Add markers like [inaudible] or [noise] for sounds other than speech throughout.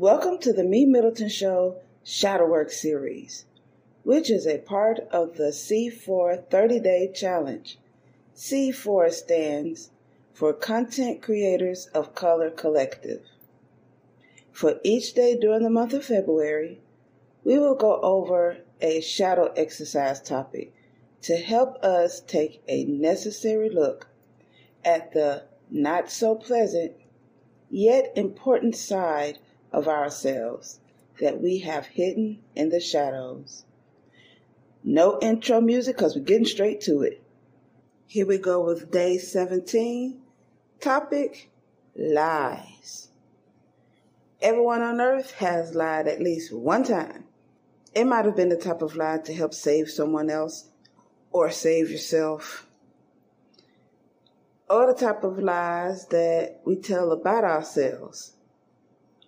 Welcome to the MeMyddleton Show Shadowwork series, which is a part of the C4 30 Day Challenge. C4 stands for Content Creators of Color Collective. For each day during the month of February, we will go over a shadow exercise topic to help us take a necessary look at the not so pleasant yet important side of ourselves that we have hidden in the shadows. No intro music because we're getting straight to it. Here we go with day 17. Topic lies. Everyone on earth has lied at least one time. It might have been the type of lie to help save someone else or save yourself. Or the type of lies that we tell about ourselves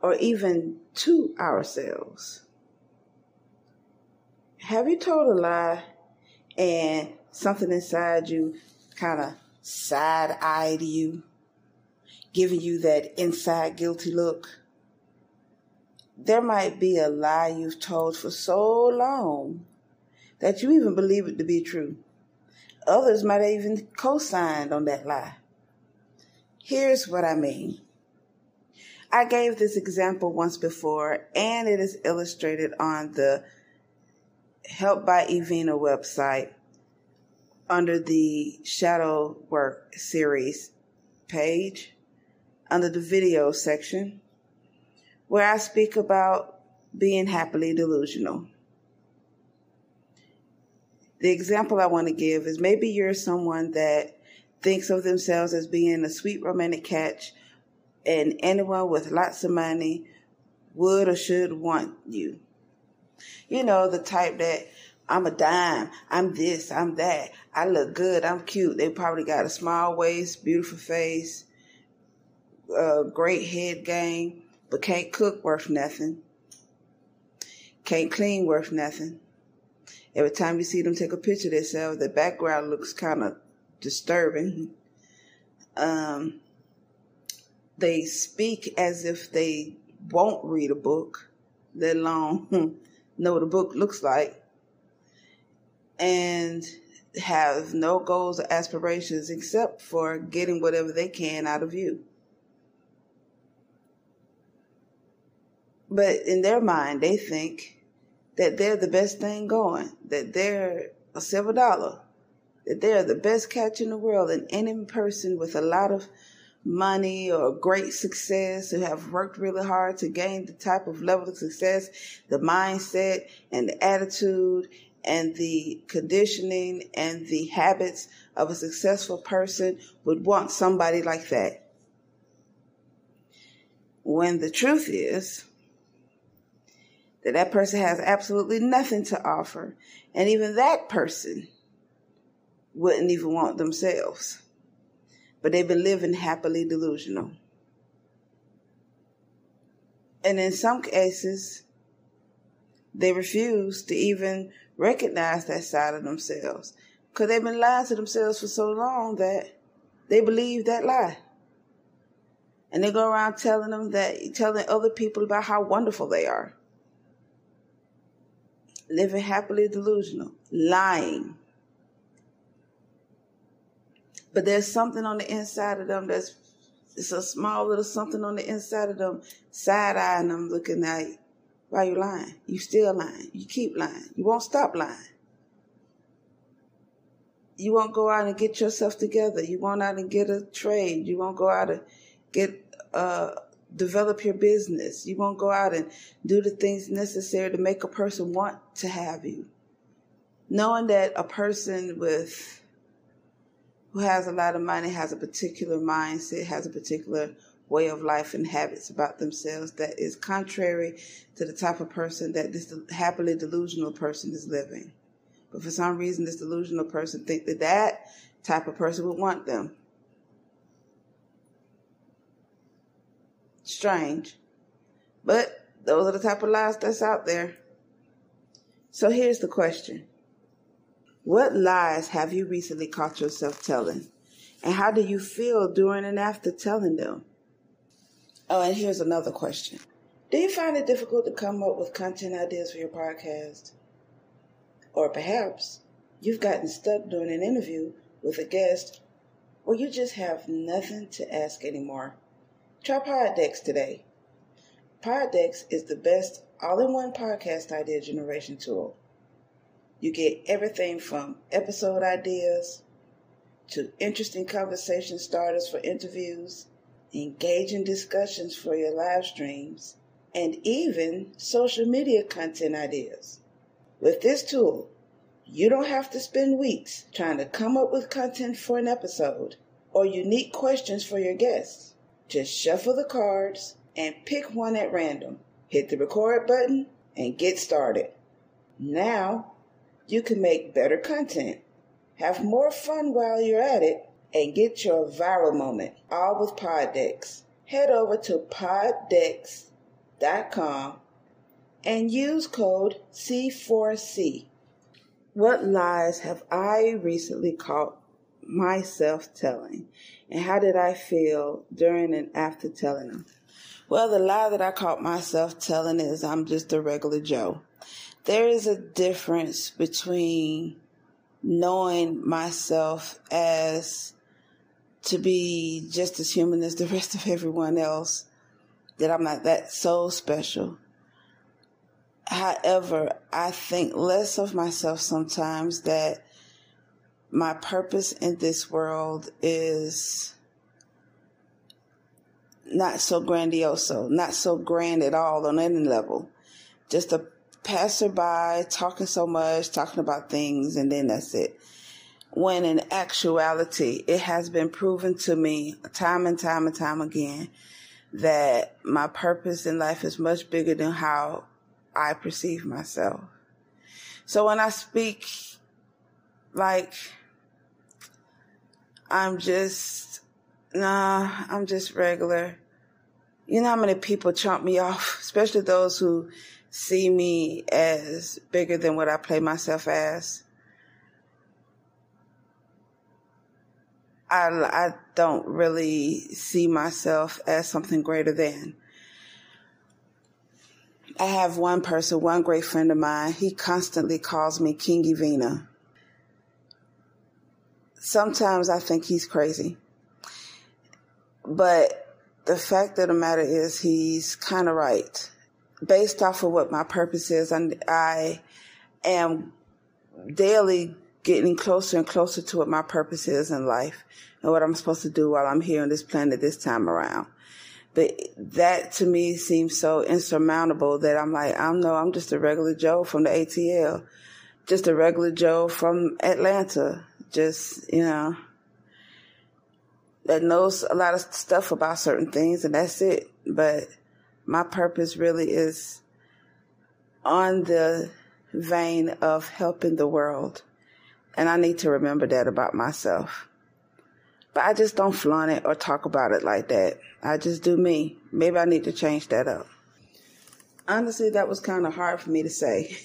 or even to ourselves. Have you told a lie and something inside you kind of side eyed you, giving you that inside guilty look? There might be a lie you've told for so long that you even believe it to be true. Others might have even co signed on that lie. Here's what I mean. I gave this example once before, and it is illustrated on the Help by Evina website under the Shadow Work series page, under the video section, where I speak about being happily delusional. The example I want to give is maybe you're someone that thinks of themselves as being a sweet romantic catch and anyone with lots of money would or should want you. You know, the type that I'm a dime, I'm this, I'm that, I look good, I'm cute. They probably got a small waist, beautiful face, uh, great head game, but can't cook worth nothing. Can't clean worth nothing. Every time you see them take a picture of themselves, the background looks kind of disturbing. Um, they speak as if they won't read a book, let alone [laughs] hmm, know what a book looks like, and have no goals or aspirations except for getting whatever they can out of you. But in their mind, they think that they're the best thing going, that they're a silver dollar, that they're the best catch in the world, and any person with a lot of money or great success who have worked really hard to gain the type of level of success, the mindset and the attitude and the conditioning and the habits of a successful person would want somebody like that. When the truth is that that person has absolutely nothing to offer, and even that person wouldn't even want themselves but they've been living happily delusional. And in some cases, they refuse to even recognize that side of themselves because they've been lying to themselves for so long that they believe that lie. And they go around telling them that, telling other people about how wonderful they are. Living happily delusional, lying. But there's something on the inside of them that's it's a small little something on the inside of them, side eyeing them, looking at you. why you lying? You still lying. You keep lying. You won't stop lying. You won't go out and get yourself together. You won't out and get a trade. You won't go out and get uh develop your business. You won't go out and do the things necessary to make a person want to have you. Knowing that a person with who has a lot of money has a particular mindset, has a particular way of life and habits about themselves that is contrary to the type of person that this happily delusional person is living. But for some reason, this delusional person think that that type of person would want them. Strange. But those are the type of lies that's out there. So here's the question. What lies have you recently caught yourself telling? And how do you feel during and after telling them? Oh, and here's another question. Do you find it difficult to come up with content ideas for your podcast? Or perhaps you've gotten stuck during an interview with a guest or you just have nothing to ask anymore. Try Poddex today. Poddex is the best all in one podcast idea generation tool. You get everything from episode ideas to interesting conversation starters for interviews, engaging discussions for your live streams, and even social media content ideas. With this tool, you don't have to spend weeks trying to come up with content for an episode or unique questions for your guests. Just shuffle the cards and pick one at random. Hit the record button and get started. Now, you can make better content, have more fun while you're at it, and get your viral moment all with Poddex. Head over to Poddex com and use code C4C. What lies have I recently caught myself telling, and how did I feel during and after telling them? Well, the lie that I caught myself telling is I'm just a regular Joe. There is a difference between knowing myself as to be just as human as the [laughs] rest of everyone else that I'm not that so special. However, I think less of myself sometimes that my purpose in this world is not so grandioso, not so grand at all on any level. Just a passerby talking so much, talking about things, and then that's it. When in actuality, it has been proven to me time and time and time again that my purpose in life is much bigger than how I perceive myself. So when I speak like I'm just nah, I'm just regular. You know how many people chump me off, especially those who see me as bigger than what I play myself as. I, I don't really see myself as something greater than. I have one person, one great friend of mine. He constantly calls me King Evina. Sometimes I think he's crazy. But the fact of the matter is, he's kind of right. Based off of what my purpose is, I am daily getting closer and closer to what my purpose is in life and what I'm supposed to do while I'm here on this planet this time around. But that to me seems so insurmountable that I'm like, I am no, I'm just a regular Joe from the ATL, just a regular Joe from Atlanta, just, you know, that knows a lot of stuff about certain things and that's it. But my purpose really is on the vein of helping the world and I need to remember that about myself. But I just don't flaunt it or talk about it like that. I just do me. Maybe I need to change that up. Honestly, that was kind of hard for me to say.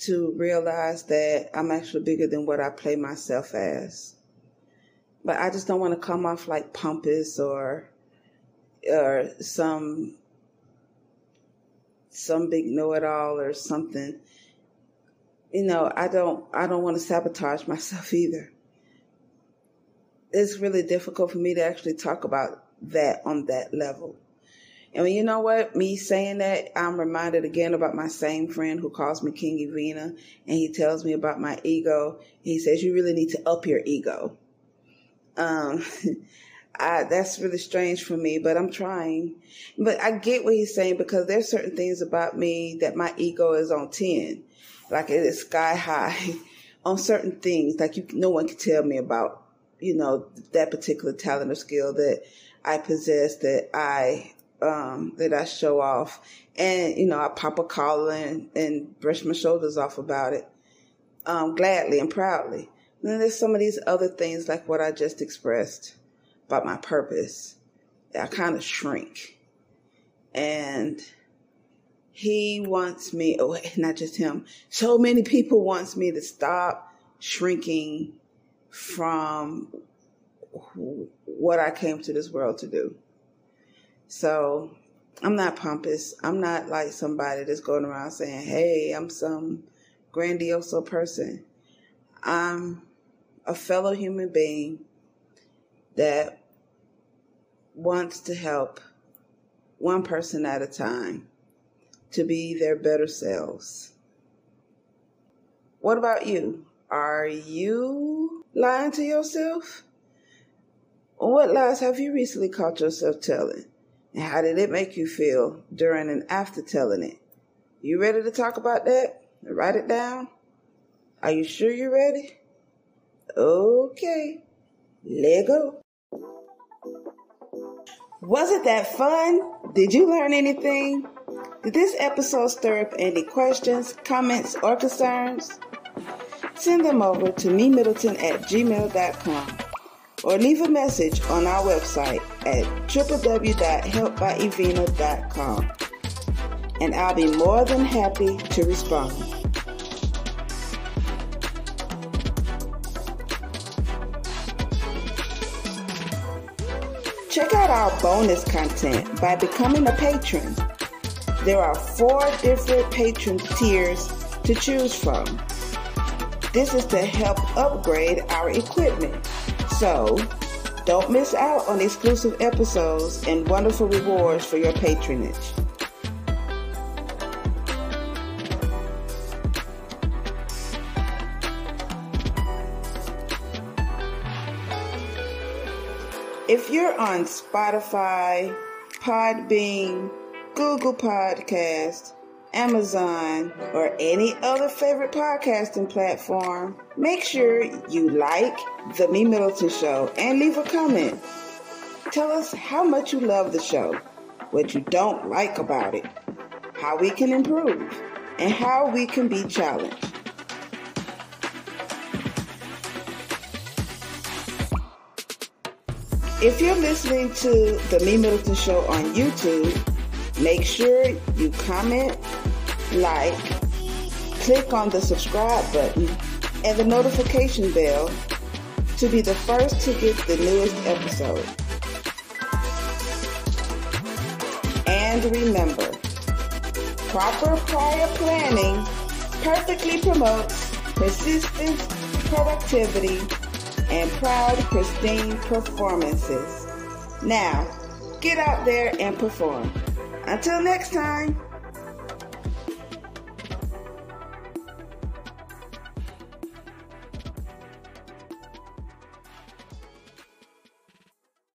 To realize that I'm actually bigger than what I play myself as. But I just don't want to come off like pompous or or some some big know-it-all or something you know, I don't I don't want to sabotage [laughs] myself either. It's really difficult for me to actually talk about that on that level. And you know what? Me saying that, I'm reminded again about my same friend who calls me King Evina, and he tells me about my ego. He says you really need to up your ego. Um, [laughs] I, that's really strange for me, but I'm trying. But I get what he's saying because there's certain things about me that my ego is on 10 like it is sky [laughs] high on certain things. Like you, no one can tell me about, you know, that particular talent or skill that I possess that I, um, that I show off. And, you know, I pop a collar and, and brush my shoulders off about it, um, gladly and proudly. And then there's some of these other things like what I just expressed about my purpose. that I kind of shrink. And he wants me, oh, [laughs] not just him, so many people wants me to stop shrinking from what I came to this world to do. So I'm not pompous. I'm not like somebody that's going around saying, hey, I'm some grandiose person. I'm a fellow human being that wants to help one person at a time to be their better selves. What about you? Are you lying to yourself? What lies have you recently caught yourself telling? And how did it make you feel during and after telling it? You ready to talk about that? Write it down? Are you sure you're ready? Okay, let go. Was it that fun? Did you learn anything? Did this episode stir up any questions, comments, or concerns? Send them over to me Middleton at gmail.com or leave a message on our website at www.helpbyevina.com and I'll be more than happy to respond. Our bonus content by becoming a patron. There are four different patron tiers to choose from. This is to help upgrade our equipment. So, don't miss out on exclusive episodes and wonderful rewards for your patronage. If you're on Spotify, Podbean, Google Podcast, Amazon, or any other favorite podcasting platform, make sure you like The MeMyddleton Show and leave a comment. Tell us how much you love the show, what you don't like about it, how we can improve, and how we can be challenged. If you're listening to the MeMyddleton Show on YouTube, make sure you comment, like, click on the subscribe button and the notification bell to be the first to get the newest episode. And remember, proper prior planning perfectly promotes persistence, productivity, and proud, pristine performances. Now, get out there and perform. Until next time.